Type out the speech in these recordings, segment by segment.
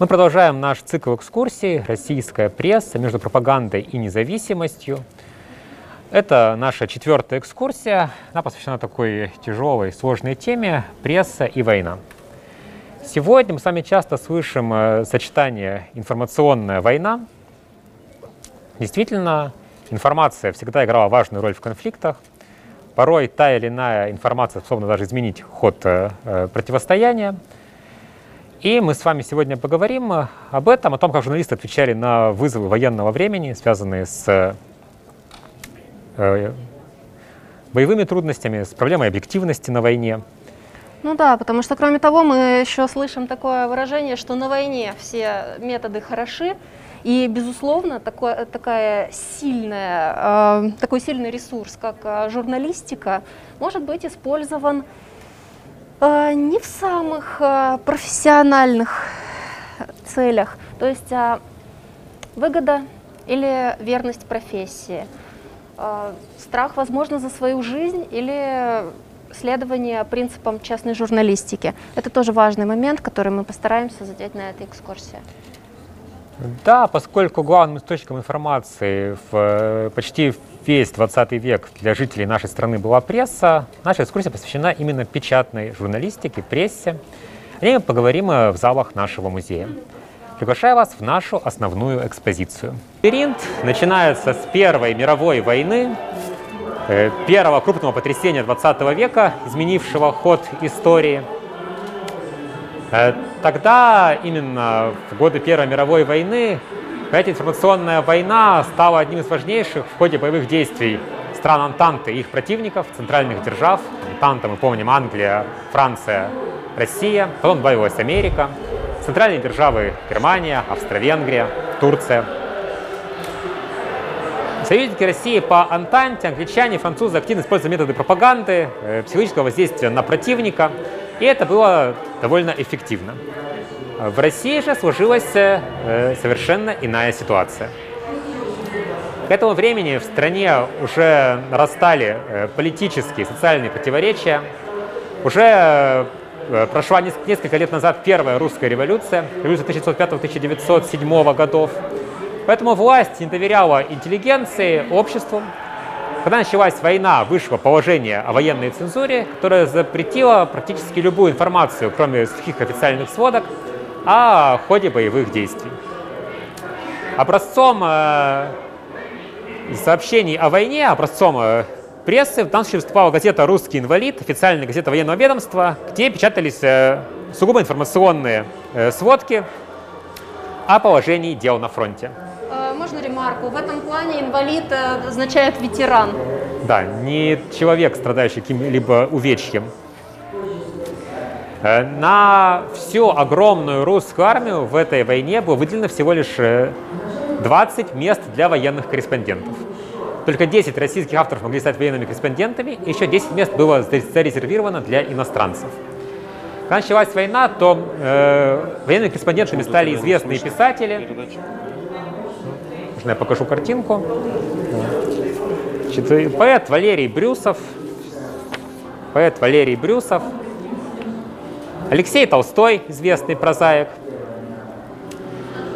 Мы продолжаем наш цикл экскурсий «Российская пресса между пропагандой и независимостью». Это наша четвертая экскурсия. Она посвящена такой тяжелой, сложной теме «Пресса и война». Сегодня мы с вами часто слышим э, сочетание «информационная война». Действительно, информация всегда играла важную роль в конфликтах. Порой та или иная информация способна даже изменить ход э, э, противостояния. И мы с вами сегодня поговорим об этом, о том, как журналисты отвечали на вызовы военного времени, связанные с э, боевыми трудностями, с проблемой объективности на войне. Ну да, потому что кроме того мы еще слышим такое выражение, что на войне все методы хороши, и безусловно такое, такая сильная, э, такой сильный ресурс, как э, журналистика, может быть использован э, не в самых э, профессиональных целях, то есть э, выгода или верность профессии, э, страх, возможно, за свою жизнь или следование принципам частной журналистики. Это тоже важный момент, который мы постараемся задеть на этой экскурсии. Да, поскольку главным источником информации в э, почти весь 20 век для жителей нашей страны была пресса, наша экскурсия посвящена именно печатной журналистике, прессе. О ней мы поговорим э, в залах нашего музея. Приглашаю вас в нашу основную экспозицию. Лабиринт начинается с Первой мировой войны, э, первого крупного потрясения 20 века, изменившего ход истории – тогда, именно в годы Первой мировой войны, эта информационная война стала одним из важнейших в ходе боевых действий стран Антанты и их противников, центральных держав. Антанта, мы помним, Англия, Франция, Россия, потом добавилась Америка, центральные державы Германия, Австро-Венгрия, Турция. Союзники России по Антанте, англичане, французы активно используют методы пропаганды, э, психологического воздействия на противника – и это было довольно эффективно. В России же сложилась э, совершенно иная ситуация. К этому времени в стране уже нарастали э, политические социальные противоречия. Уже э, прошла несколько лет назад первая русская революция, революция 1905-1907 годов. Поэтому власть не доверяла интеллигенции, обществу, когда началась война, вышло положение о военной цензуре, которое запретило практически любую информацию, кроме сухих официальных сводок, о ходе боевых действий. Образцом э, сообщений о войне, образцом э, прессы в данном случае выступала газета «Русский инвалид», официальная газета военного ведомства, где печатались э, сугубо информационные сводки о положении дел на фронте можно ремарку? В этом плане инвалид э, означает ветеран. Да, не человек, страдающий каким-либо увечьем. Э, на всю огромную русскую армию в этой войне было выделено всего лишь 20 э, мест для военных корреспондентов. Только 10 российских авторов могли стать военными корреспондентами, и еще 10 мест было зарезервировано для иностранцев. Когда началась война, то э, военными корреспондентами стали известные писатели, можно я покажу картинку? Значит, поэт Валерий Брюсов, поэт Валерий Брюсов, Алексей Толстой, известный прозаик.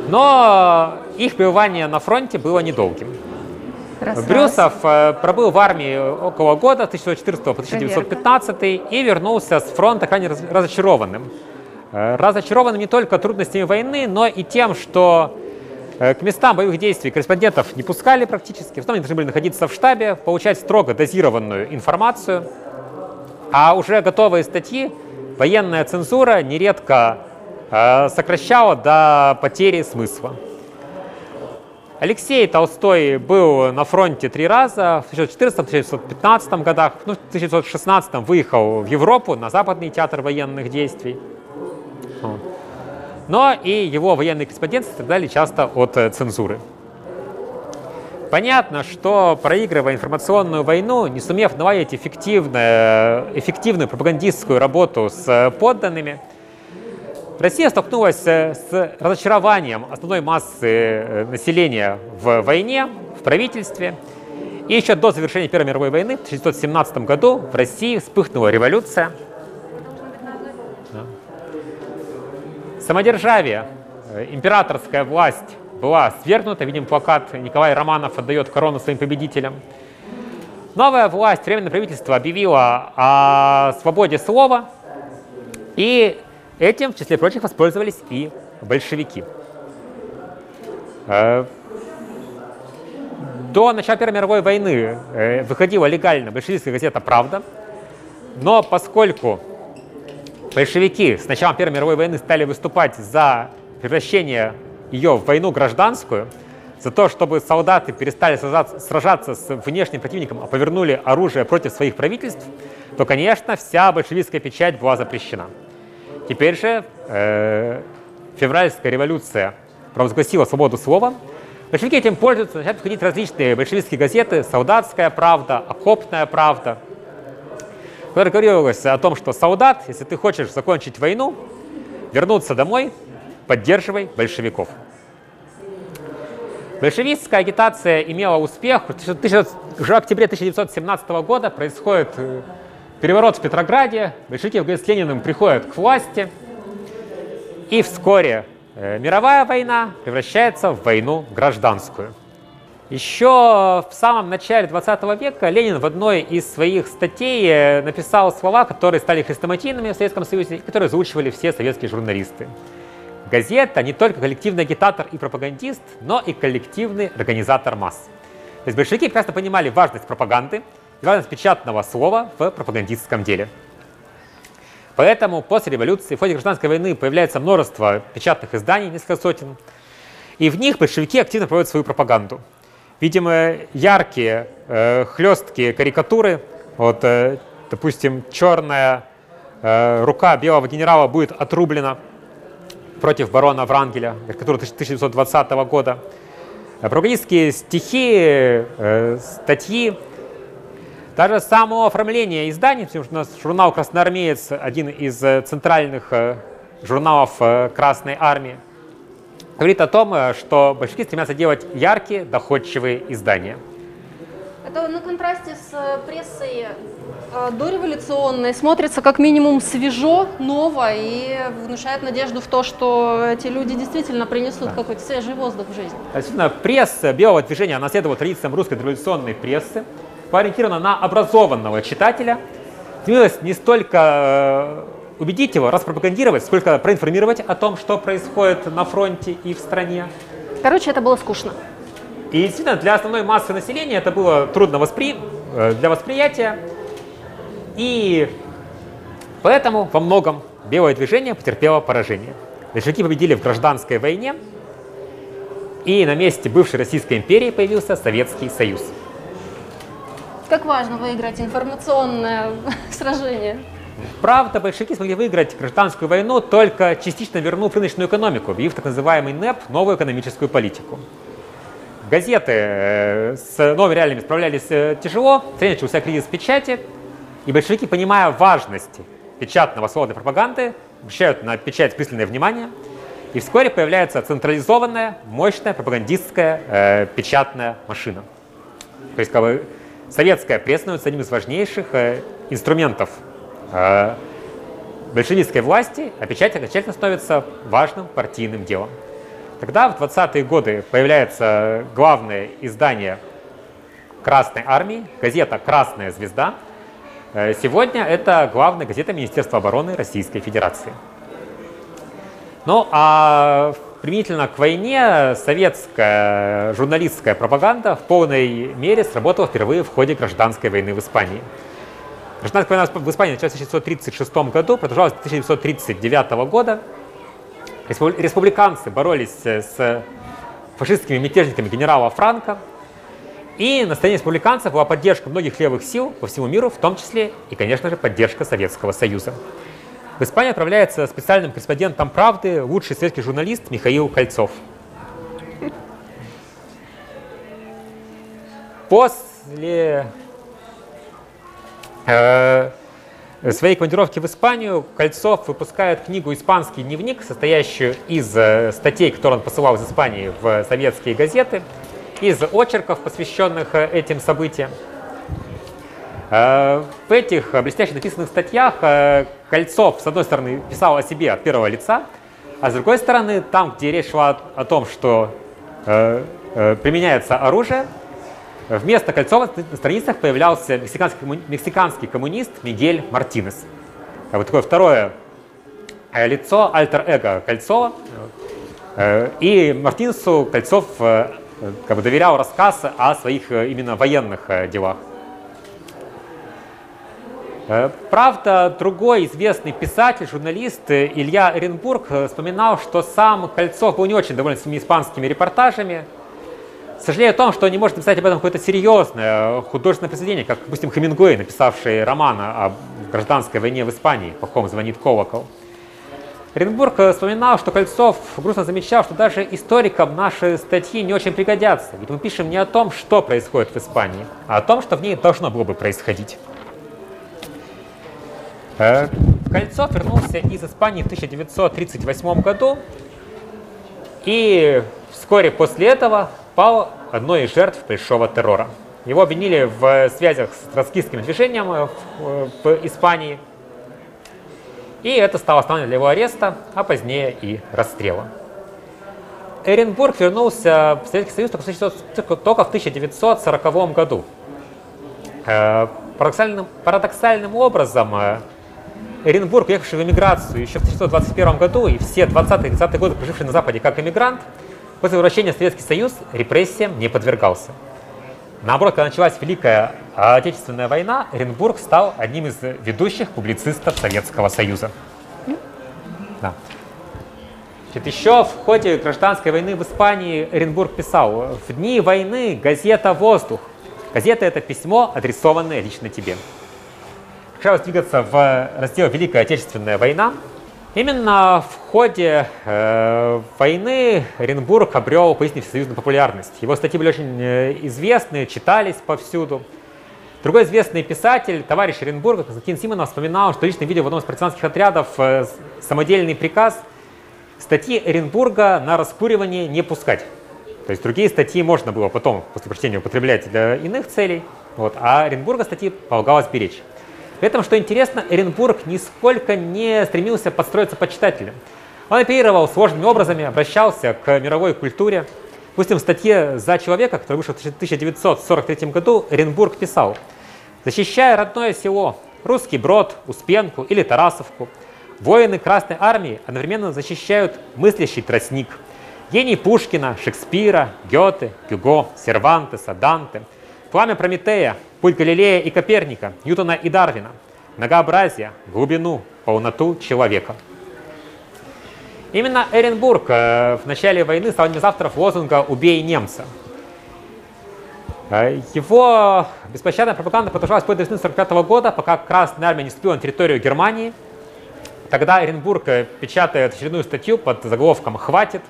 Но их пребывание на фронте было недолгим. Раз, Брюсов. Э, пробыл в армии около года, 1914 по 1915, Проверка. и вернулся с фронта крайне разочарованным. Э, разочарованным не только трудностями войны, но и тем, что Э, к местам боевых действий корреспондентов не пускали практически. В основном они должны были находиться в штабе, получать строго дозированную информацию. А уже готовые статьи военная цензура нередко э, сокращала до потери смысла. Алексей Толстой был на фронте три раза, в 1914-1915 годах, ну, в 1916 выехал в Европу на Западный театр военных действий. Но и его военные корреспонденты страдали часто от э, цензуры. Понятно, что проигрывая информационную войну, не сумев наладить эффективную, эффективную пропагандистскую работу с э, подданными, Россия столкнулась э, с разочарованием основной массы населения в войне, в правительстве. И еще до завершения Первой мировой войны, в 1917 году, в России вспыхнула революция – Самодержавие э, императорская власть была свергнута, видим плакат Николай Романов отдает корону своим победителям. Новая власть, временное правительство объявило о свободе слова, и этим, в числе прочих, воспользовались и большевики. Э, до начала Первой мировой войны э, выходила легально большевистская газета «Правда», но поскольку большевики с началом Первой мировой войны стали выступать за превращение ее в войну гражданскую, за то, чтобы солдаты перестали сражаться с внешним противником, а повернули оружие против своих правительств, то, конечно, вся большевистская печать была запрещена. Теперь же э, февральская революция провозгласила свободу слова, большевики этим пользуются, начинают выходить различные большевистские газеты, «Солдатская правда», «Окопная правда», говорилось о том, что солдат, если ты хочешь закончить войну, вернуться домой, поддерживай большевиков. Большевистская агитация имела успех. Уже в октябре 1917 года происходит э, переворот в Петрограде, большевики в с Лениным приходят к власти, и вскоре э, мировая война превращается в войну гражданскую. Еще в самом начале 20 века Ленин в одной из своих статей э, написал слова, которые стали хрестоматийными в Советском Союзе и которые заучивали все советские журналисты. Газета не только коллективный агитатор и пропагандист, но и коллективный организатор масс. То есть большевики прекрасно понимали важность пропаганды и важность печатного слова в пропагандистском деле. Поэтому после революции, в ходе гражданской войны появляется множество печатных изданий, несколько сотен, и в них большевики активно проводят свою пропаганду. Видимо, яркие, э, хлесткие карикатуры, вот, э, допустим, черная э, рука белого генерала будет отрублена против барона Врангеля, карикатура 1920 года. Пропагандистские стихи, э, статьи, даже само оформление изданий, потому что у нас журнал «Красноармеец» один из э, центральных э, журналов э, Красной Армии, говорит о том, что большевики стремятся делать яркие, доходчивые издания. Это на контрасте с прессой дореволюционной смотрится как минимум свежо, ново и внушает надежду в то, что эти люди действительно принесут да. какой-то свежий воздух в жизнь. Действительно, пресса белого движения, она следовала традициям русской революционной прессы, ориентирована на образованного читателя, стремилась не столько э, убедить его, распропагандировать, сколько проинформировать о том, что происходит на фронте и в стране. Короче, это было скучно. И действительно, для основной массы населения это было трудно воспри... Э, для восприятия. И поэтому во многом белое движение потерпело поражение. Большевики победили в гражданской войне, и на месте бывшей Российской империи появился Советский Союз. Как важно выиграть информационное сражение. Правда, большевики смогли выиграть гражданскую войну, только частично вернув рыночную экономику, ввив так называемый НЭП, новую экономическую политику. Газеты с новыми реалиями справлялись тяжело, начался кризис печати, и большевики, понимая важность печатного для пропаганды, обращают на печать пристальное внимание, и вскоре появляется централизованная, мощная пропагандистская э, печатная машина. То есть, как бы, советская пресса становится одним из важнейших э, инструментов большевистской власти, а печать окончательно становится важным партийным делом. Тогда в 20-е годы появляется главное издание Красной Армии, газета «Красная звезда». Э, сегодня это главная газета Министерства обороны Российской Федерации. Ну а Применительно к войне советская журналистская пропаганда в полной мере сработала впервые в ходе гражданской войны в Испании. Гражданская война в Испании началась в 1936 году, продолжалась до 1939 года. Республиканцы боролись с фашистскими мятежниками генерала Франка. И на стороне республиканцев была поддержка многих левых сил по всему миру, в том числе и, конечно же, поддержка Советского Союза. В Испанию отправляется специальным корреспондентом «Правды» лучший советский журналист Михаил Кольцов. После э, своей командировки в Испанию Кольцов выпускает книгу «Испанский дневник», состоящую из э, статей, которые он посылал из Испании в советские газеты, из очерков, посвященных э, этим событиям. В этих блестяще написанных статьях Кольцов, с одной стороны, писал о себе от первого лица, А с другой стороны, там, где речь шла о том, что применяется оружие, вместо Кольцова на страницах появлялся мексиканский, мексиканский коммунист Мигель Мартинес. А вот такое второе э, лицо, альтер-эго Кольцова. Э, и Мартинесу Кольцов э, как бы доверял рассказ о своих именно военных делах. Правда, другой известный писатель, журналист Илья Оренбург вспоминал, что сам Кольцов был не очень доволен своими испанскими репортажами. Сожалею о том, что не может написать об этом какое-то серьезное художественное произведение, как, допустим, Хемингуэй, написавший роман о гражданской войне в Испании, «Пахом звонит колокол». Оренбург вспоминал, что Кольцов грустно замечал, что даже историкам наши статьи не очень пригодятся. Ведь мы пишем не о том, что происходит в Испании, а о том, что в ней должно было бы происходить. Э, Кольцов вернулся из Испании в 1938 году и вскоре после этого пал одной из жертв большого террора. Его обвинили в связях с троцкистским движением э, в, в Испании, и это стало основанием для его ареста, а позднее и расстрела. Эренбург вернулся в Советский Союз только в 1940 году. Э, парадоксальным, парадоксальным образом Оренбург, уехавший в эмиграцию еще в 1921 году и все 20-е 30-е годы проживший на Западе как эмигрант, после возвращения в Советский Союз репрессиям не подвергался. Наоборот, когда началась Великая Отечественная война, Оренбург стал одним из ведущих публицистов Советского Союза. Да. Значит, еще в ходе гражданской войны в Испании Оренбург писал, в дни войны газета «Воздух». Газета – это письмо, адресованное лично тебе решалось двигаться в раздел Великая Отечественная война. Именно в ходе э, войны Оренбург обрел поистине всесоюзную популярность. Его статьи были очень э, известны, читались повсюду. Другой известный писатель, товарищ Оренбурга, Константин Симонов, вспоминал, что лично видел в одном из партизанских отрядов э, самодельный приказ статьи Оренбурга на раскуривание не пускать. То есть другие статьи можно было потом, после прочтения, употреблять для иных целей, вот, а Оренбурга статьи полагалось беречь. При этом, что интересно, Эренбург нисколько не стремился подстроиться под читателя. Он оперировал сложными образами, обращался к мировой культуре. Допустим, в статье «За человека», которая вышла в 1943 году, Эренбург писал, «Защищая родное село, русский брод, Успенку или Тарасовку, воины Красной Армии одновременно защищают мыслящий тростник, гений Пушкина, Шекспира, Гёте, Гюго, Сервантеса, Данте, пламя Прометея, Путь Галилея и Коперника, Ньютона и Дарвина, многообразие, глубину, полноту человека. Именно Эренбург э, в начале войны стал авторов лозунга «Убей немца». Э, его беспощадная пропаганда продолжалась вплоть до весны 1945 года, пока Красная Армия не вступила на территорию Германии. Тогда Эренбург э, печатает очередную статью под заголовком «Хватит»,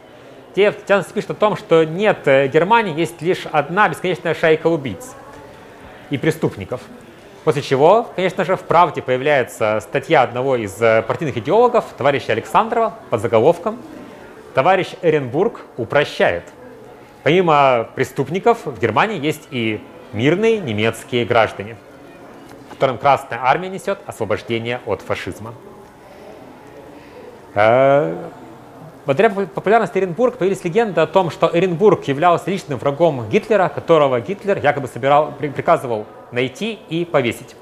где пишет о том, что нет Германии, есть лишь одна бесконечная шайка убийц – и преступников. После чего, конечно же, в «Правде» появляется статья одного из э, партийных идеологов, товарища Александрова, под заголовком «Товарищ Эренбург упрощает». Помимо преступников в Германии есть и мирные немецкие граждане, которым Красная Армия несет освобождение от фашизма. Благодаря популярности Эренбург появились легенды о том, что Эренбург являлся личным врагом Гитлера, которого Гитлер якобы собирал, приказывал найти и повесить.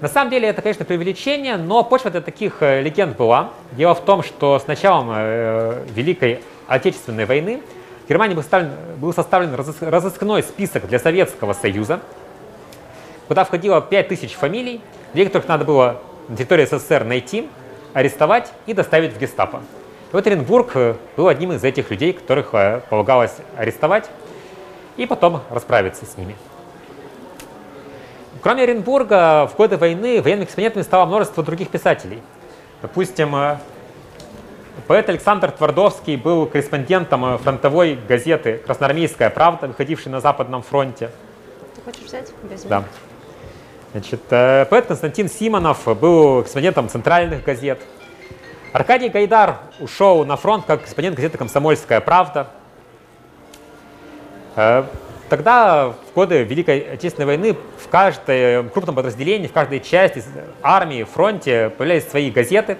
На самом деле это, конечно, преувеличение, но почва для таких э, легенд была. Дело в том, что с началом э, Великой Отечественной войны в Германии был составлен, был составлен разыскной список для Советского Союза, куда входило 5000 фамилий, людей, которых надо было на территории СССР найти, арестовать и доставить в гестапо. И вот Оренбург э, был одним из этих людей, которых э, полагалось арестовать и потом расправиться с ними. Кроме Оренбурга, в годы войны военными экспонентами стало множество других писателей. Допустим, э, поэт Александр Твардовский был корреспондентом фронтовой газеты «Красноармейская правда», выходившей на Западном фронте. Ты хочешь взять? Возьми. Да. Значит, поэт Константин Симонов был корреспондентом центральных газет – Аркадий Гайдар ушел на фронт как корреспондент газеты «Комсомольская правда». Э, тогда, в годы Великой Отечественной войны, в каждом крупном подразделении, в каждой части армии, фронте появлялись свои газеты.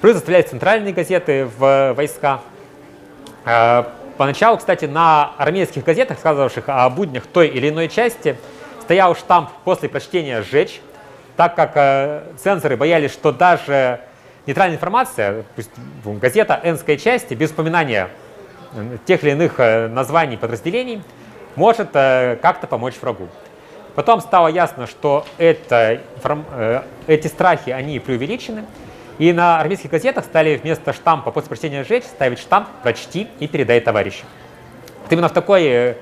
Плюс заставляют центральные газеты в войска. Поначалу, кстати, на армейских газетах, сказавших о буднях той или иной части, стоял штамп после прочтения «сжечь», так как э, цензоры боялись, что даже нейтральная информация, пусть газета «Энской части» без упоминания тех или иных э, названий подразделений может э, как-то помочь врагу. Потом стало ясно, что это, э, эти страхи, они преувеличены, и на армейских газетах стали вместо штампа после прочтения «сжечь» ставить штамп «прочти и передай товарищу». Вот именно в такой э,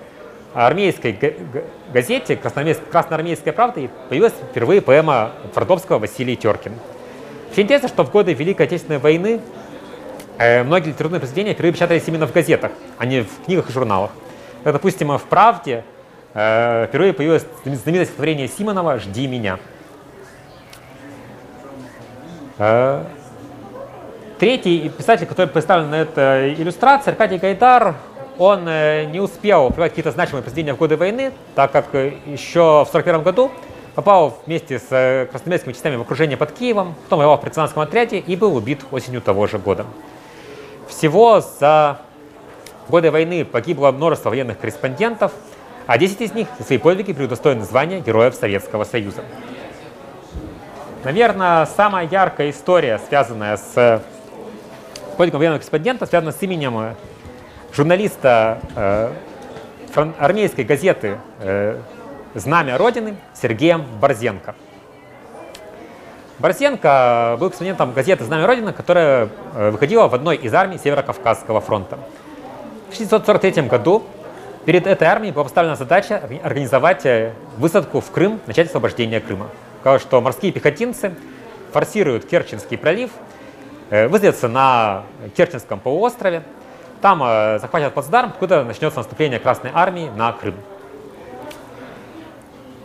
армейской газете «Красноармейская правда» появилась впервые поэма Твардовского Василий Теркин. Очень интересно, что в годы Великой Отечественной войны э, многие литературные произведения впервые печатались именно в газетах, а не в книгах и журналах. Как, допустим, в «Правде» э, впервые появилось знаменитое стихотворение Симонова «Жди меня». Э, третий писатель, который представлен на этой иллюстрации, Аркадий Гайдар, он не успел приводить какие-то значимые произведения в годы войны, так как еще в 1941 году попал вместе с красноармейскими частями в окружение под Киевом, потом воевал в партизанском отряде и был убит осенью того же года. Всего за годы войны погибло множество военных корреспондентов, а 10 из них за свои подвиги предостоены звания Героев Советского Союза. Наверное, самая яркая история, связанная с подвигом военного корреспондента, связана с именем журналиста э, армейской газеты э, «Знамя Родины» Сергеем Борзенко. Борзенко был корреспондентом газеты «Знамя Родины», которая э, выходила в одной из армий Северо-Кавказского фронта. В 1943 году перед этой армией была поставлена задача организовать э, высадку в Крым, начать освобождение Крыма сказал, что морские пехотинцы форсируют Керченский пролив, э, высадятся на Керченском полуострове, там захватят плацдарм, куда начнется наступление Красной Армии на Крым.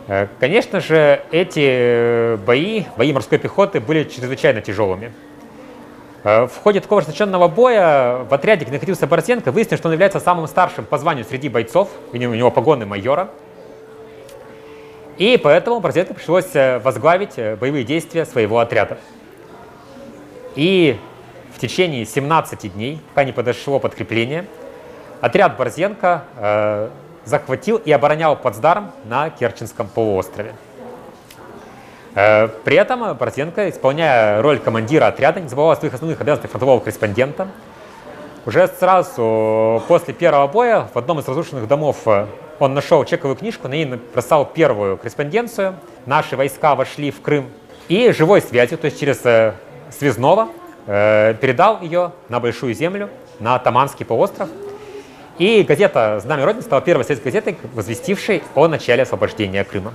Э, конечно же, эти бои, бои морской пехоты были чрезвычайно тяжелыми. В ходе такого ожесточенного боя в отряде, где находился Борзенко, выяснилось, что он является самым старшим по званию среди бойцов, у него погоны майора – и поэтому Борзенко пришлось э, возглавить э, боевые действия своего отряда. И в течение 17 дней, пока не подошло подкрепление, отряд Борзенко э, захватил и оборонял плацдарм на Керченском полуострове. Э, при этом Борзенко, исполняя роль командира отряда, не забывал о своих основных обязанностях фронтового корреспондента. Уже сразу после первого боя в одном из разрушенных домов э, он нашел чековую книжку, на ней написал первую корреспонденцию. Наши войска вошли в Крым. И живой связью, то есть через э, связного, передал ее на Большую Землю, на Таманский полуостров. И газета «Знамя Родины» стала первой советской газетой, возвестившей о начале освобождения Крыма.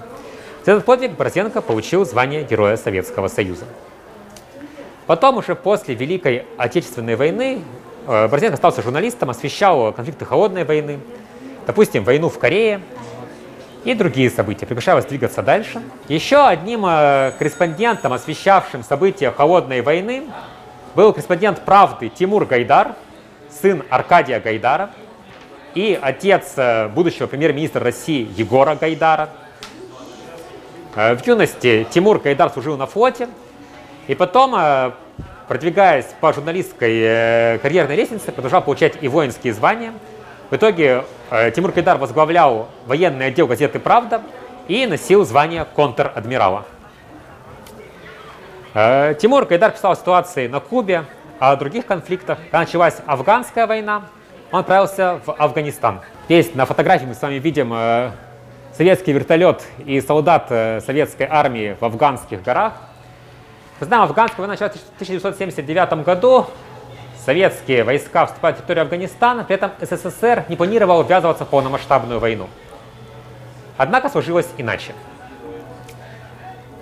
За этот подвиг Борзенко получил звание Героя Советского Союза. Потом уже после Великой Отечественной войны э, Борзенко остался журналистом, освещал конфликты Холодной войны, допустим, войну в Корее и другие события. Приглашаю вас двигаться дальше. Еще одним э, корреспондентом, освещавшим события холодной войны, был корреспондент «Правды» Тимур Гайдар, сын Аркадия Гайдара и отец э, будущего премьер-министра России Егора Гайдара. Э, в юности Тимур Гайдар служил на флоте, и потом, продвигаясь по журналистской карьерной лестнице, продолжал получать и воинские звания – в итоге э, Тимур Кайдар возглавлял военный отдел газеты «Правда» и носил звание контр-адмирала. Э, Тимур Кайдар писал о ситуации на Кубе, о других конфликтах. Когда началась афганская война, он отправился в Афганистан. Здесь на фотографии мы с вами видим э, советский вертолет и солдат советской армии в афганских горах. Мы знаем, афганская война началась в 1979 году советские войска вступают в территорию Афганистана, при этом СССР не планировал ввязываться в полномасштабную войну. Однако сложилось иначе.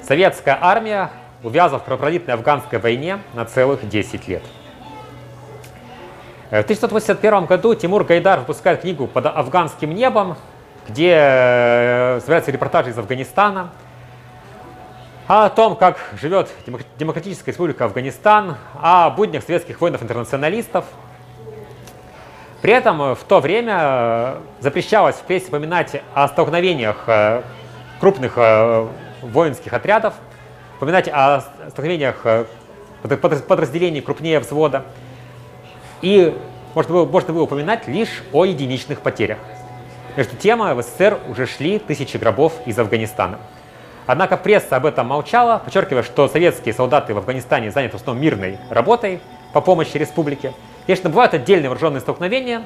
Советская армия увязла в кровопролитной афганской войне на целых 10 лет. В 1981 году Тимур Гайдар выпускает книгу «Под афганским небом», где э, собираются репортажи из Афганистана – о том, как живет Демократическая Республика Афганистан, о буднях советских воинов-интернационалистов. При этом в то время э, запрещалось в прессе упоминать о столкновениях э, крупных воинских отрядов, упоминать о столкновениях подразделений крупнее взвода. И можно можно было упоминать лишь о единичных потерях. Между тем, в СССР уже шли тысячи гробов из Афганистана. Однако пресса об этом молчала, подчеркивая, что советские солдаты в Афганистане заняты в основном мирной работой по помощи республике. Конечно, бывают отдельные вооруженные столкновения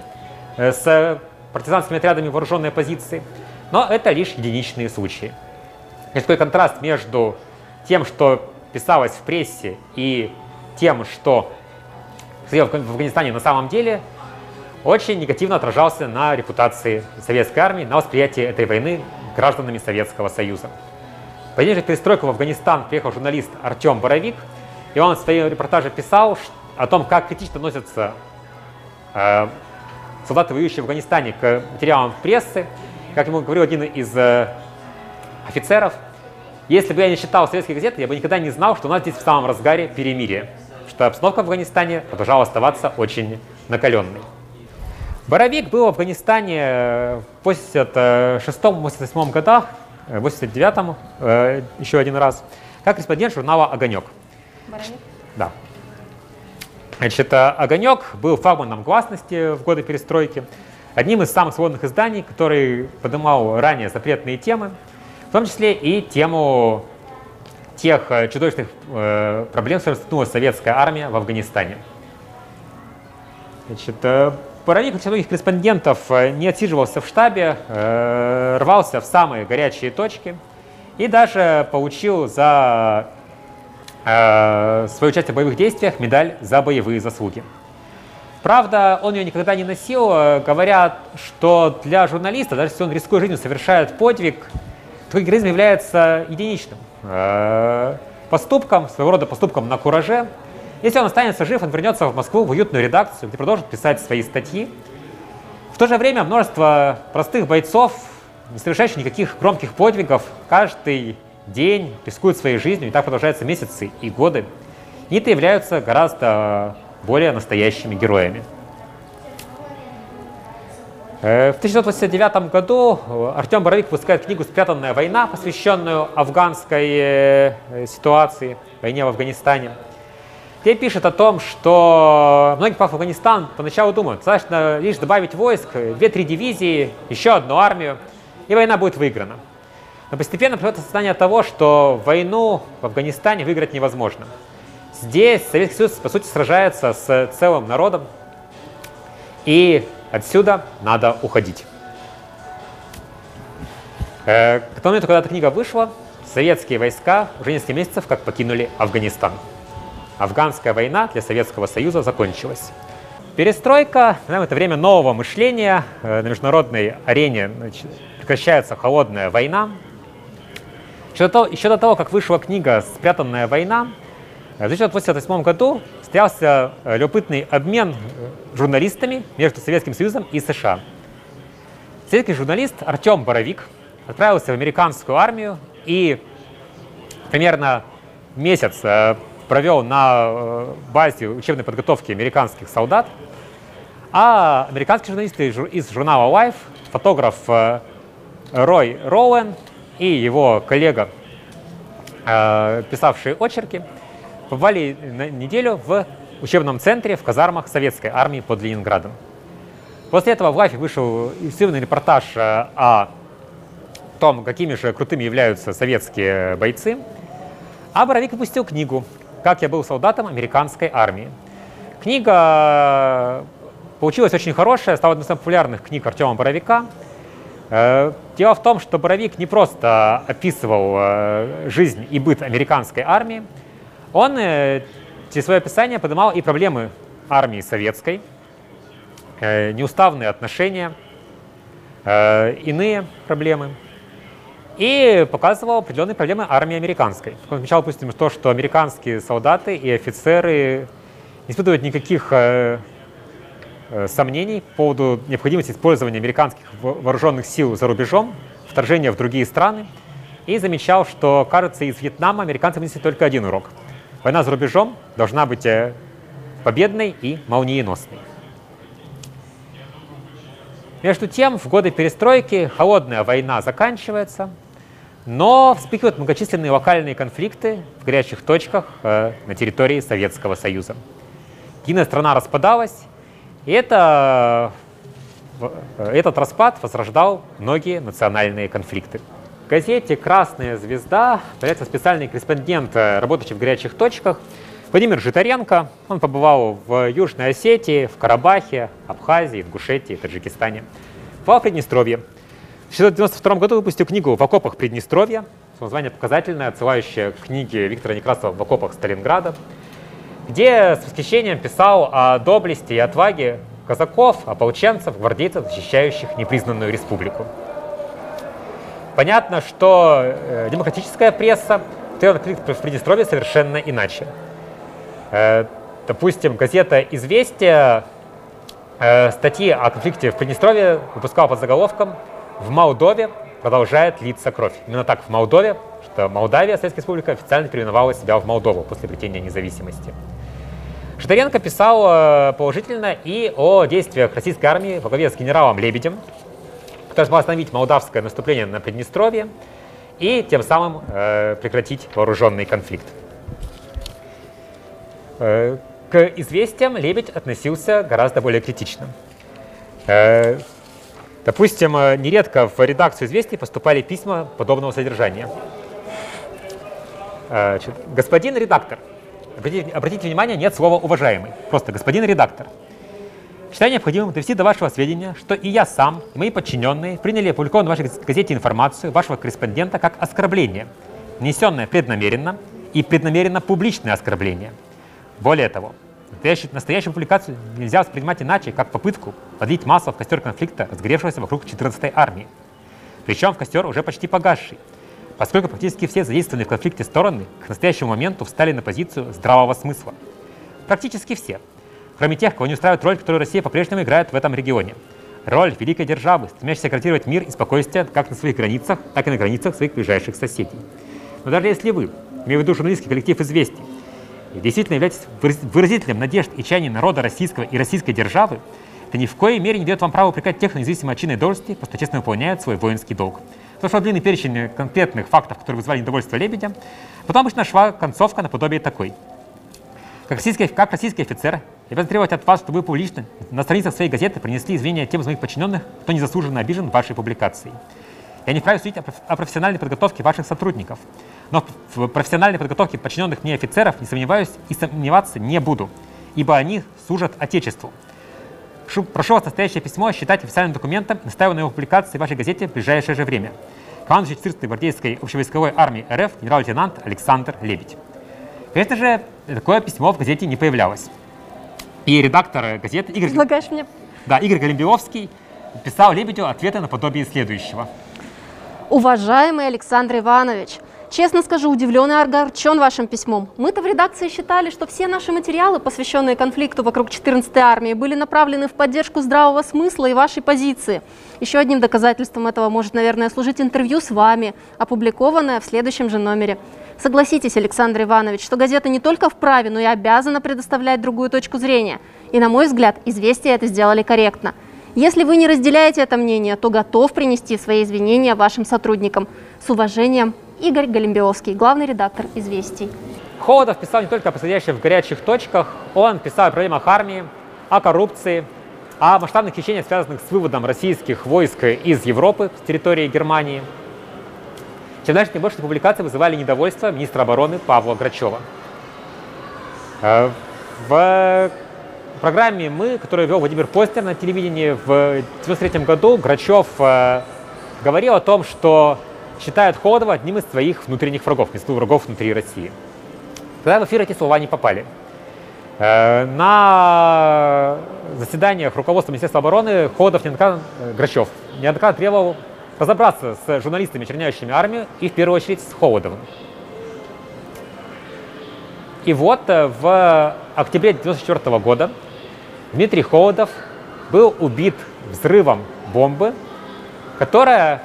э, с партизанскими отрядами вооруженной оппозиции, но это лишь единичные случаи. Есть такой контраст между тем, что писалось в прессе, и тем, что в Афганистане на самом деле, очень негативно отражался на репутации советской армии, на восприятии этой войны гражданами Советского Союза. Поддерживать перестройку в Афганистан приехал журналист Артем Боровик, и он в своем репортаже писал о том, как критично относятся э, солдаты, воюющие в Афганистане, к материалам прессы. Как ему говорил один из э, офицеров, если бы я не читал советские газеты, я бы никогда не знал, что у нас здесь в самом разгаре перемирие, что обстановка в Афганистане продолжала оставаться очень накаленной. Боровик был в Афганистане в 86-88 годах, в 89-м э, еще один раз, как корреспондент журнала «Огонек». Боровик? Да. Значит, э, «Огонек» был флагманом гласности в годы перестройки, одним из самых свободных изданий, который поднимал ранее запретные темы, в том числе и тему тех э, чудовищных э, проблем, с которыми советская армия в Афганистане. Значит, Боровик, как многих корреспондентов, э, не отсиживался в штабе, рвался в самые горячие точки и даже получил за свое участие в боевых действиях медаль за боевые заслуги. Правда, он ее никогда не носил, говорят, что для журналиста, даже если он рискуя жизнью совершает подвиг, Твой героизм является единичным э, поступком, своего рода поступком на кураже. Если он останется жив, он вернется в Москву, в уютную редакцию, где продолжит писать свои статьи. В то же время множество простых бойцов, не совершающих никаких громких подвигов, каждый день рискуют своей жизнью, и так продолжаются месяцы и годы. И это являются гораздо более настоящими героями. Э, в 1989 году э, Артем Боровик выпускает книгу «Спрятанная война», посвященную афганской э, ситуации, войне в Афганистане. Где пишет о том, что многие попав в Афганистан поначалу думают, достаточно лишь добавить войск, 2-3 дивизии, еще одну армию, и война будет выиграна. Но постепенно приходит осознание того, что войну в Афганистане выиграть невозможно. Здесь Советский Союз, по сути, сражается с целым народом, и Отсюда надо уходить. Э, к тому моменту, когда эта книга вышла, советские войска уже несколько месяцев как покинули Афганистан. Афганская война для Советского Союза закончилась. Перестройка, знаем, это время нового мышления. Э, на международной арене прекращается холодная война. Еще до, того, еще до того, как вышла книга «Спрятанная война», в 1988 году состоялся э, любопытный обмен э, журналистами между Советским Союзом и США. Советский журналист Артем Боровик отправился в американскую армию и примерно месяц э, провел на базе учебной подготовки американских солдат, а американские журналисты из журнала Life, фотограф Рой Роуэн и его коллега, писавшие очерки, побывали на неделю в учебном центре в казармах советской армии под Ленинградом. После этого в Лайфе вышел иллюстрированный репортаж э, о том, какими же крутыми являются советские бойцы. А Боровик выпустил книгу «Как я был солдатом американской армии». Книга получилась очень хорошая, стала одной из самых популярных книг Артема Боровика. Э, дело в том, что Боровик не просто описывал э, жизнь и быт американской армии, он э, через свое описание поднимал и проблемы армии советской, э, неуставные отношения, э, иные проблемы, и показывал определенные проблемы армии американской. Он отмечал, допустим, то, что американские солдаты и офицеры не испытывают никаких сомнений по поводу необходимости использования американских вооруженных сил за рубежом, вторжения в другие страны, и замечал, что, кажется, из Вьетнама американцы вынесли только один урок – Война за рубежом должна быть э, победной и молниеносной. Между тем, в годы перестройки холодная война заканчивается, Но вспыхивают многочисленные локальные конфликты в горячих точках э, на территории Советского Союза. Единая страна распадалась, и это, э, этот распад возрождал многие национальные конфликты. Газете «Красная звезда» появляется специальный корреспондент, э, работающий в горячих точках, Владимир Житаренко. Он побывал в Южной Осетии, в Карабахе, Абхазии, Ингушетии, Таджикистане. В Приднестровье. В 1992 году выпустил книгу «В окопах Приднестровья». Название показательное, отсылающее к книге Виктора Некрасова «В окопах Сталинграда», где с восхищением писал о доблести и отваге казаков, ополченцев, гвардейцев, защищающих непризнанную республику. Понятно, что э, демократическая пресса в Приднестровье совершенно иначе. Э, допустим, газета «Известия» э, статьи о конфликте в Приднестровье выпускала под заголовком в Молдове продолжает литься кровь. Именно так в Молдове, что Молдавия, Советская Республика, официально переименовала себя в Молдову после обретения независимости. Шатаренко писал положительно и о действиях российской армии во главе с генералом Лебедем, который смог остановить молдавское наступление на Приднестровье и тем самым э, прекратить вооруженный конфликт. Э, к известиям Лебедь относился гораздо более критично. Допустим, э, нередко в редакцию «Известий» поступали письма подобного содержания. Э, господин редактор, обратите, обратите внимание, нет слова «уважаемый», просто господин редактор. Считаю необходимым довести до вашего сведения, что и я сам, и мои подчиненные приняли опубликованную в вашей газете информацию вашего корреспондента как оскорбление, нанесенное преднамеренно и преднамеренно публичное оскорбление. Более того, Настоящую, публикацию нельзя воспринимать иначе, как попытку подлить масло в костер конфликта, разгоревшегося вокруг 14-й армии. Причем в костер уже почти погасший, поскольку практически все задействованные в конфликте стороны к настоящему моменту встали на позицию здравого смысла. Практически все, кроме тех, кого не устраивает роль, которую Россия по-прежнему играет в этом регионе. Роль великой державы, стремящейся гарантировать мир и спокойствие как на своих границах, так и на границах своих ближайших соседей. Но даже если вы, имею в виду журналистский коллектив «Известий», действительно являетесь выразителем надежд и чаяний народа российского и российской державы, это ни в коей мере не дает вам право упрекать тех, кто независимо от чинной должности, просто честно выполняет свой воинский долг. То что длинный перечень конкретных фактов, которые вызвали недовольство Лебедя, потом обычно шла концовка наподобие такой. Как российский, как российский офицер, я обязан требовать от вас, чтобы вы публично на страницах своей газеты принесли извинения тем из моих подчиненных, кто незаслуженно обижен вашей публикацией. Я не вправе судить о профессиональной подготовке ваших сотрудников. Но в профессиональной подготовке подчиненных мне офицеров не сомневаюсь и сомневаться не буду, ибо они служат Отечеству. Прошу вас настоящее письмо считать официальным документом, настаиваю на его публикации в вашей газете в ближайшее же время. Командующий 14-й гвардейской общевойсковой армии РФ генерал-лейтенант Александр Лебедь. Конечно же, такое письмо в газете не появлялось. И редактор газеты Игорь... Предлагаешь мне? Да, Игорь Голембиовский писал Лебедю ответы наподобие следующего. Уважаемый Александр Иванович, Честно скажу, удивлен и огорчен вашим письмом. Мы-то в редакции считали, что все наши материалы, посвященные конфликту вокруг 14-й армии, были направлены в поддержку здравого смысла и вашей позиции. Еще одним доказательством этого может, наверное, служить интервью с вами, опубликованное в следующем же номере. Согласитесь, Александр Иванович, что газета не только вправе, но и обязана предоставлять другую точку зрения. И, на мой взгляд, известия это сделали корректно. Если вы не разделяете это мнение, то готов принести свои извинения вашим сотрудникам. С уважением, Игорь Голембиовский, главный редактор «Известий». Холодов писал не только о происходящем в горячих точках, он писал о проблемах армии, о коррупции, о масштабных хищениях, связанных с выводом российских войск из Европы с территории Германии. Чем дальше, тем больше публикаций вызывали недовольство министра обороны Павла Грачева. Э, в программе «Мы», которую вел Владимир Постер на телевидении в 1993 году, Грачев э, говорил о том, что считают Холодова одним из своих внутренних врагов, не врагов внутри России. Тогда в эфир эти слова не попали. Э, на заседаниях руководства Министерства обороны Холодов неоднократно, Грачев неоднократно требовал разобраться с журналистами, черняющими армию, и в первую очередь с Холодовым. И вот э, в октябре 1994 года Дмитрий Холодов был убит взрывом бомбы, которая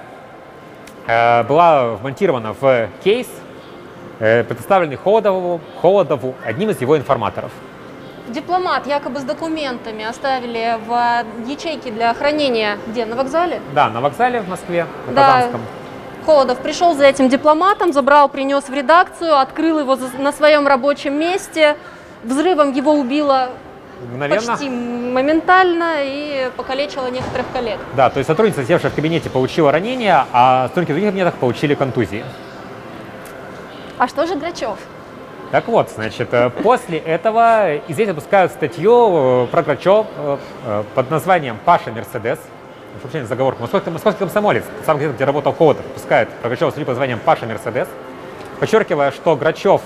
Э, была вмонтирована в кейс, э, предоставленный Холодову, Холодову одним из его информаторов. Дипломат якобы с документами оставили в ячейке для хранения где? На вокзале? Да, на вокзале в Москве, на да. Казанском. Холодов пришел за этим дипломатом, забрал, принес в редакцию, открыл его на своем рабочем месте. Взрывом его убило Мгновенно? почти моментально и покалечило некоторых коллег. Да, то есть сотрудница, сидевшая в кабинете, получила ранение, а сотрудники в других кабинетах получили контузии. А что же Грачев? Так вот, значит, э, после этого здесь выпускают статью э, про Грачев э, под названием «Паша Мерседес». Вообще заговорка. Московский, московский комсомолец, сам где, где работал Холодов, выпускает про Грачева статью под названием «Паша Мерседес», подчеркивая, что Грачев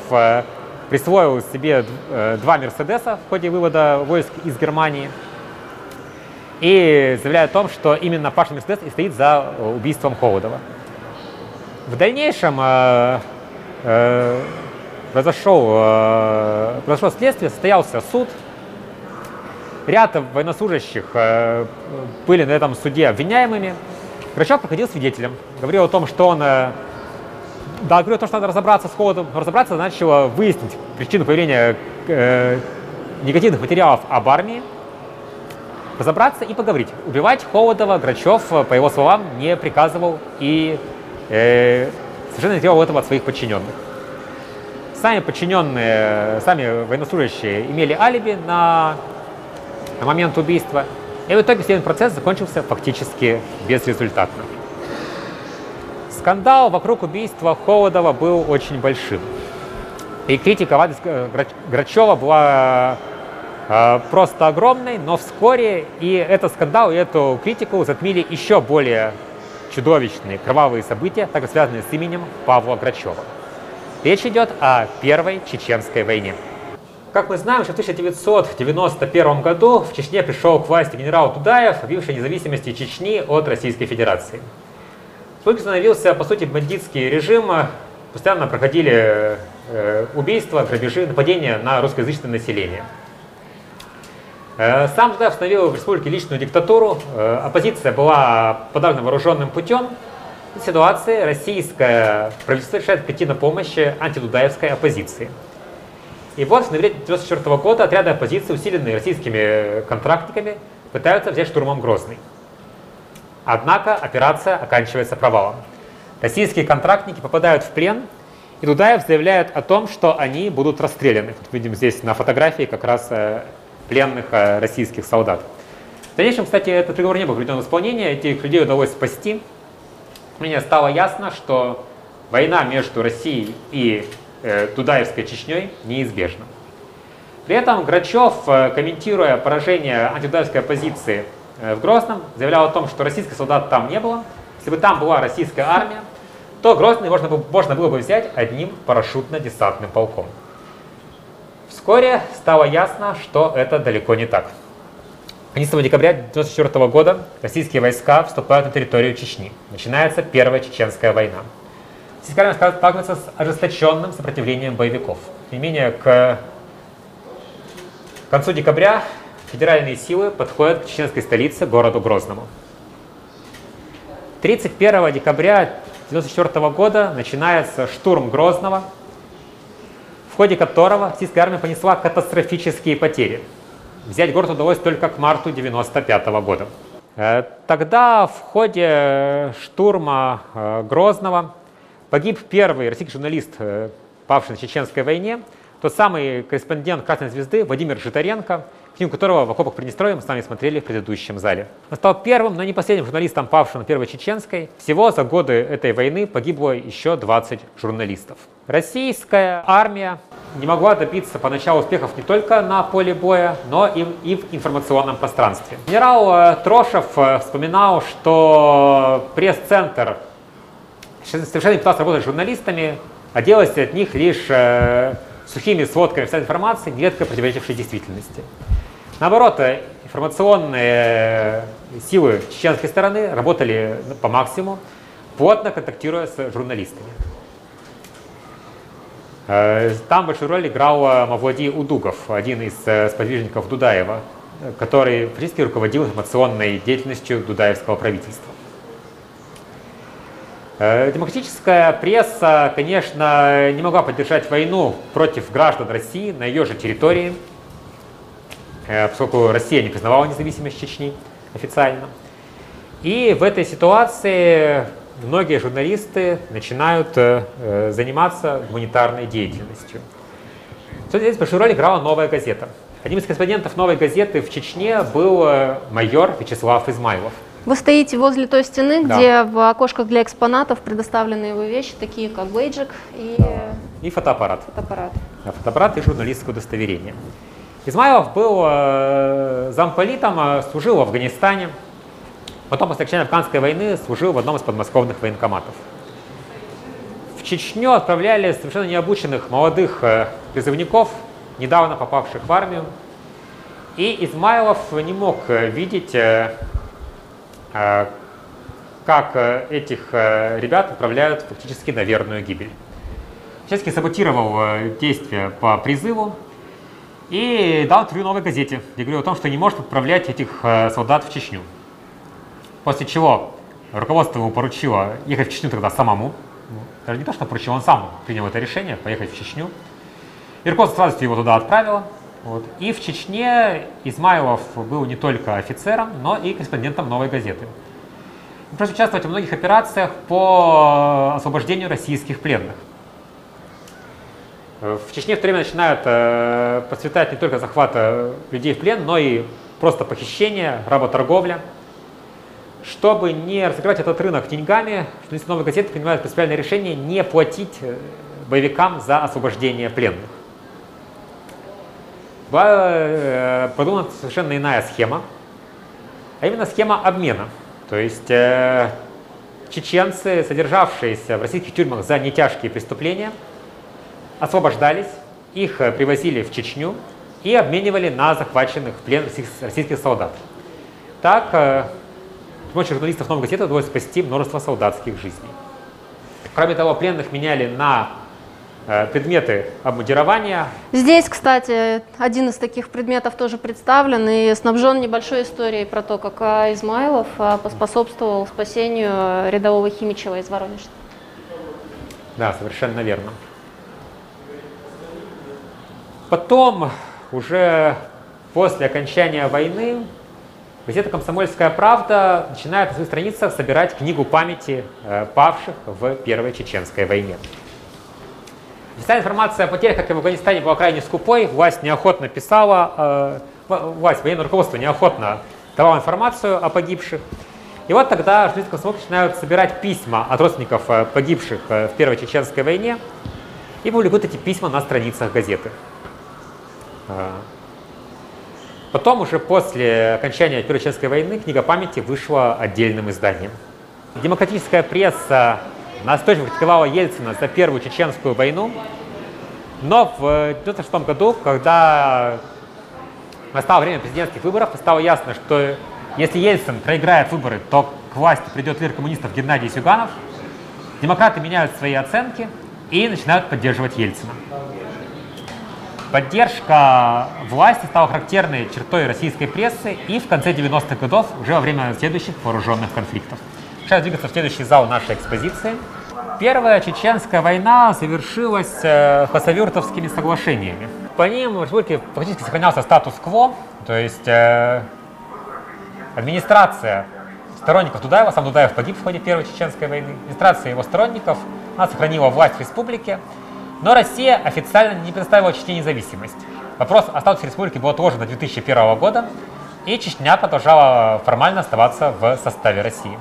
присвоил себе два Мерседеса в ходе вывода войск из Германии и заявляя о том, что именно Паша Мерседес и стоит за убийством Холодова. В дальнейшем произошел, э, произошло следствие, состоялся суд. Ряд военнослужащих э, были на этом суде обвиняемыми. Грачев проходил свидетелем, говорил о том, что он э, да, говорил о том, что надо разобраться с холодом. Разобраться значило выяснить причину появления э, негативных материалов об армии, разобраться и поговорить. Убивать Холодова Грачев, по его словам, не приказывал и э, совершенно не делал этого от своих подчиненных. Сами подчиненные, сами военнослужащие имели алиби на, на момент убийства. И в итоге следственный процесс закончился фактически безрезультатно. Скандал вокруг убийства Холодова был очень большим. И критика в адрес Грачева была э, просто огромной, но вскоре и этот скандал, и эту критику затмили еще более чудовищные кровавые события, также связанные с именем Павла Грачева. Речь идет о Первой Чеченской войне. Как мы знаем, в 1991 году в Чечне пришел к власти генерал Тудаев, объявивший независимости Чечни от Российской Федерации. Установился, по сути, бандитский режим, постоянно проходили э, убийства, грабежи, нападения на русскоязычное население. Э, сам Тудаев установил в республике личную диктатуру, э, оппозиция была подавлена вооруженным путем, ситуации российское правительство решает прийти на помощь антидудаевской оппозиции. И вот в ноябре 1994 года отряды оппозиции, усиленные российскими контрактниками, пытаются взять штурмом Грозный. Однако операция оканчивается провалом. Российские контрактники попадают в плен, и Дудаев заявляет о том, что они будут расстреляны. Вот видим здесь на фотографии как раз э, пленных э, российских солдат. В дальнейшем, кстати, этот приговор не был приведен в исполнение, этих людей удалось спасти, мне стало ясно, что война между Россией и э, Дудаевской Чечней неизбежна. При этом Грачев, э, комментируя поражение антидудаевской оппозиции э, в Грозном, заявлял о том, что российских солдат там не было. Если бы там была российская армия, то Грозный можно, можно было бы взять одним парашютно-десантным полком. Вскоре стало ясно, что это далеко не так. 11 декабря 1994 года российские войска вступают на территорию Чечни. Начинается Первая Чеченская война. Армия сталкивается с ожесточенным сопротивлением боевиков. Тем не менее, к концу декабря федеральные силы подходят к чеченской столице, городу Грозному. 31 декабря 1994 года начинается штурм Грозного, в ходе которого российская армия понесла катастрофические потери – Взять город удалось только к марту 1995 года. Э, тогда в ходе штурма э, Грозного погиб первый российский журналист, э, павший на Чеченской войне, тот самый корреспондент Красной Звезды Владимир Житаренко, фильм которого в окопах Приднестровья мы с вами смотрели в предыдущем зале. Он стал первым, но не последним журналистом, павшим на Первой Чеченской. Всего за годы этой войны погибло еще 20 журналистов. Российская армия не могла добиться поначалу успехов не только на поле боя, но и, и в информационном пространстве. Генерал э, Трошев э, вспоминал, что пресс-центр совершенно не пытался работать с журналистами, а делать от них лишь э, сухими сводками вся информации, нередко противоречившей действительности. Наоборот, информационные силы чеченской стороны работали по максимуму, плотно контактируя с журналистами. Э, там большую роль играл э, Мавлади Удугов, один из э, сподвижников Дудаева, который фактически руководил информационной деятельностью Дудаевского правительства. Демократическая пресса, конечно, не могла поддержать войну против граждан России на ее же территории, поскольку Россия не признавала независимость Чечни официально. И в этой ситуации многие журналисты начинают э, э, заниматься гуманитарной деятельностью. Тут здесь большую роль играла «Новая газета». Одним из корреспондентов «Новой газеты» в Чечне был э, майор Вячеслав Измайлов. Вы стоите возле той стены, Да. где в окошках для экспонатов предоставлены его вещи, такие как бейджик и И фотоаппарат. фотоаппарат. Да, фотоаппарат и журналистское удостоверение. Измайлов был э, замполитом, э, служил в Афганистане. Потом, после окончания Афганской войны, служил в одном из подмосковных военкоматов. В Чечню отправляли совершенно необученных молодых э, призывников, недавно попавших в армию. И Измайлов не мог видеть, как э, этих э, ребят отправляют фактически на верную гибель всячески саботировал э, действия по призыву и дал интервью новой газете, где говорил о том, что не может отправлять этих солдат в Чечню. После чего руководство ему поручило ехать в Чечню тогда самому. Даже не то, что поручил, он сам принял это решение, поехать в Чечню. И руководство с радостью его туда отправило. Вот. И в Чечне Измайлов был не только офицером, но и корреспондентом новой газеты. Он пришлось участвовать во многих операциях по освобождению российских пленных. Э, В Чечне в то время начинают э, процветать не только захват э, людей в плен, но и просто похищение, работорговля. Чтобы не разыграть этот рынок деньгами, журналисты новой газеты принимают принципиальное решение не платить э, боевикам за освобождение пленных. Была э, продумана совершенно иная схема, а именно схема обмена. То есть э, чеченцы, содержавшиеся в российских тюрьмах за нетяжкие преступления, освобождались, их э, привозили в Чечню и обменивали на захваченных в плен российских- солдат. Так, с помощью журналистов новой газеты удалось спасти множество солдатских жизней. Кроме того, пленных меняли на предметы обмундирования. Здесь, кстати, один из таких предметов тоже представлен и снабжен небольшой историей про то, как а, Измайлов а, поспособствовал спасению рядового Химичева из Воронежа. Да, совершенно верно. Потом, уже после окончания войны, газета «Комсомольская правда» начинает на своих страницах собирать книгу памяти э, павших в Первой Чеченской войне. Официальная информация о потерях, как и в Афганистане, была крайне скупой. Власть неохотно писала, э, власть, военное руководство неохотно давало информацию о погибших. И вот тогда журналисты комсомолки начинают собирать письма от родственников э, погибших э, в Первой Чеченской войне и публикуют эти письма на страницах газеты. Э, Потом, уже после окончания Первой Чеченской войны, книга памяти вышла отдельным изданием. Демократическая пресса настойчиво критиковала Ельцина за Первую Чеченскую войну, но в 1996 году, когда настало время президентских выборов, стало ясно, что если Ельцин проиграет выборы, то к власти придет лидер коммунистов Геннадий Зюганов. Демократы меняют свои оценки и начинают поддерживать Ельцина. Поддержка власти стала характерной чертой российской прессы и в конце 90-х годов, уже во время следующих вооруженных конфликтов. Сейчас двигаться в следующий зал нашей экспозиции. Первая чеченская война завершилась э, хасавюртовскими соглашениями. По ним в республике фактически сохранялся статус-кво, то есть э, администрация сторонников Дудаева, сам Дудаев погиб в ходе Первой Чеченской войны, администрация его сторонников, она сохранила власть в республике, но Россия официально не предоставила Чечне независимость. Вопрос о статусе республики был отложен до 2001 года, и Чечня продолжала формально оставаться в составе России.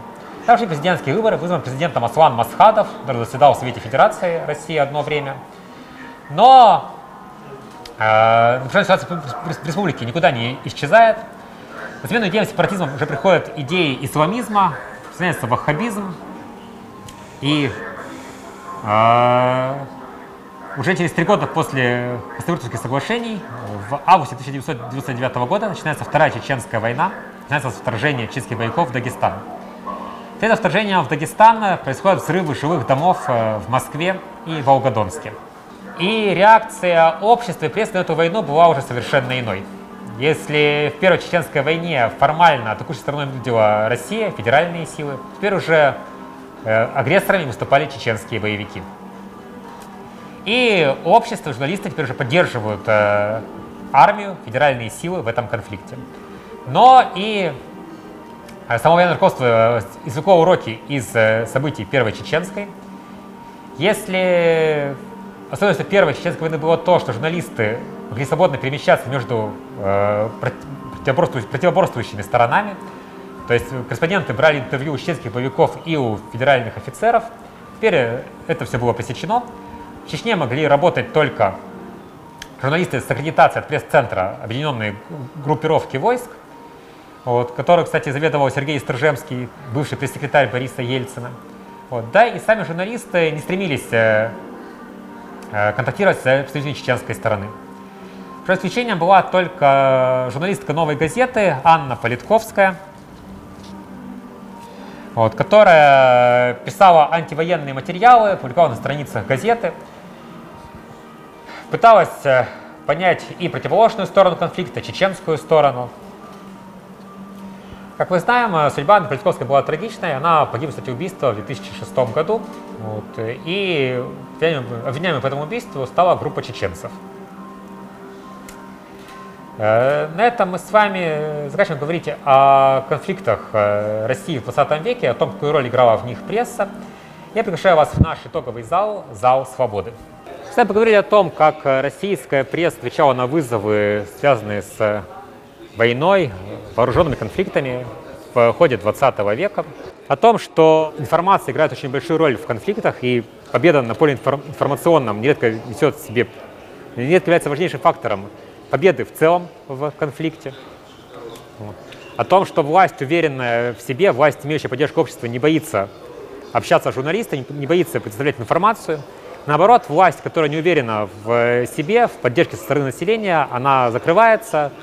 Также президентские выборы вызван президентом Аслан Масхадов, который заседал в Совете Федерации России одно время. Но э, ситуация в республике никуда не исчезает. На смену идеям сепаратизма уже приходят идеи исламизма, становится ваххабизм. И э, уже через три года после Хасавюртовских соглашений, в августе 1999 года, начинается Вторая Чеченская война, начинается вторжение чеченских боевиков в Дагестан. Перед вторжением в Дагестан происходят взрывы жилых домов э, в Москве и Волгодонске. И реакция общества и прессы на эту войну была уже совершенно иной. Если в Первой Чеченской войне формально атакующей стороной выглядела Россия, федеральные силы, теперь уже э, агрессорами выступали чеченские боевики. И общество, журналисты теперь уже поддерживают э, армию, федеральные силы в этом конфликте. Но и Само военное руководство извлекло уроки из событий Первой Чеченской. Если особенностью Первой Чеченской войны было то, что журналисты могли свободно перемещаться между э, противоборствующими сторонами, то есть корреспонденты брали интервью у чеченских боевиков и у федеральных офицеров. Теперь это все было пресечено. В Чечне могли работать только журналисты с аккредитацией от пресс-центра Объединенной группировки войск, вот, который, кстати, заведовал Сергей Стржемский, бывший пресс-секретарь Бориса Ельцина. Вот, да, и сами журналисты не стремились э, э, контактировать с представителями чеченской стороны. Исключением была только журналистка «Новой газеты» Анна Политковская, вот, которая писала антивоенные материалы, публиковала на страницах газеты, пыталась э, понять и противоположную сторону конфликта, чеченскую сторону. Как мы знаем, э, судьба Анны Политковской была трагичной. Она погибла, кстати, убийства в 2006 году. Вот, и обвиняемой по этому убийству стала группа чеченцев. Э, на этом мы с вами заканчиваем говорить о конфликтах э, России в 20 веке, о том, какую роль играла в них пресса. Я приглашаю вас в наш итоговый зал, зал свободы. Кстати, поговорили о том, как российская пресса отвечала на вызовы, связанные с войной, вооруженными конфликтами в ходе 20 века. О том, что информация играет очень большую роль в конфликтах, и победа на поле информационном нередко несет в себе, нередко является важнейшим фактором победы в целом в конфликте. О том, что власть, уверенная в себе, власть, имеющая поддержку общества, не боится общаться с журналистами, не боится представлять информацию. Наоборот, власть, которая не уверена в себе, в поддержке со стороны населения, она закрывается,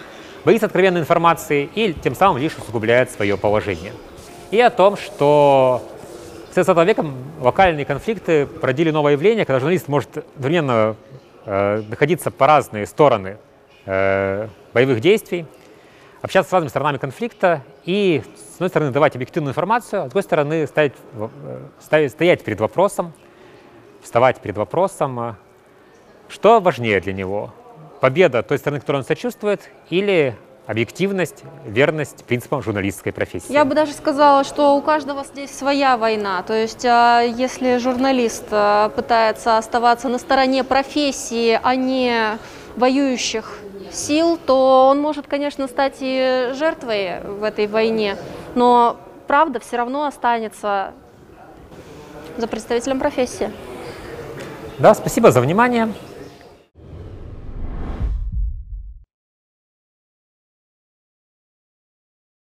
боится откровенной информации и тем самым лишь усугубляет свое положение. И о том, что с 20 веком локальные конфликты породили новое явление, когда журналист может одновременно э, находиться по разные стороны э, боевых действий, общаться с разными сторонами конфликта и, с одной стороны, давать объективную информацию, а с другой стороны, ставить, э, ставить, стоять перед вопросом, вставать перед вопросом, э, что важнее для него, победа той стороны, которой он сочувствует, или объективность, верность принципам журналистской профессии. Я бы даже сказала, что у каждого здесь своя война. То есть, а, если журналист а, пытается оставаться на стороне профессии, а не воюющих сил, то он может, конечно, стать и жертвой в этой войне, но правда все равно останется за представителем профессии. Да, спасибо за внимание.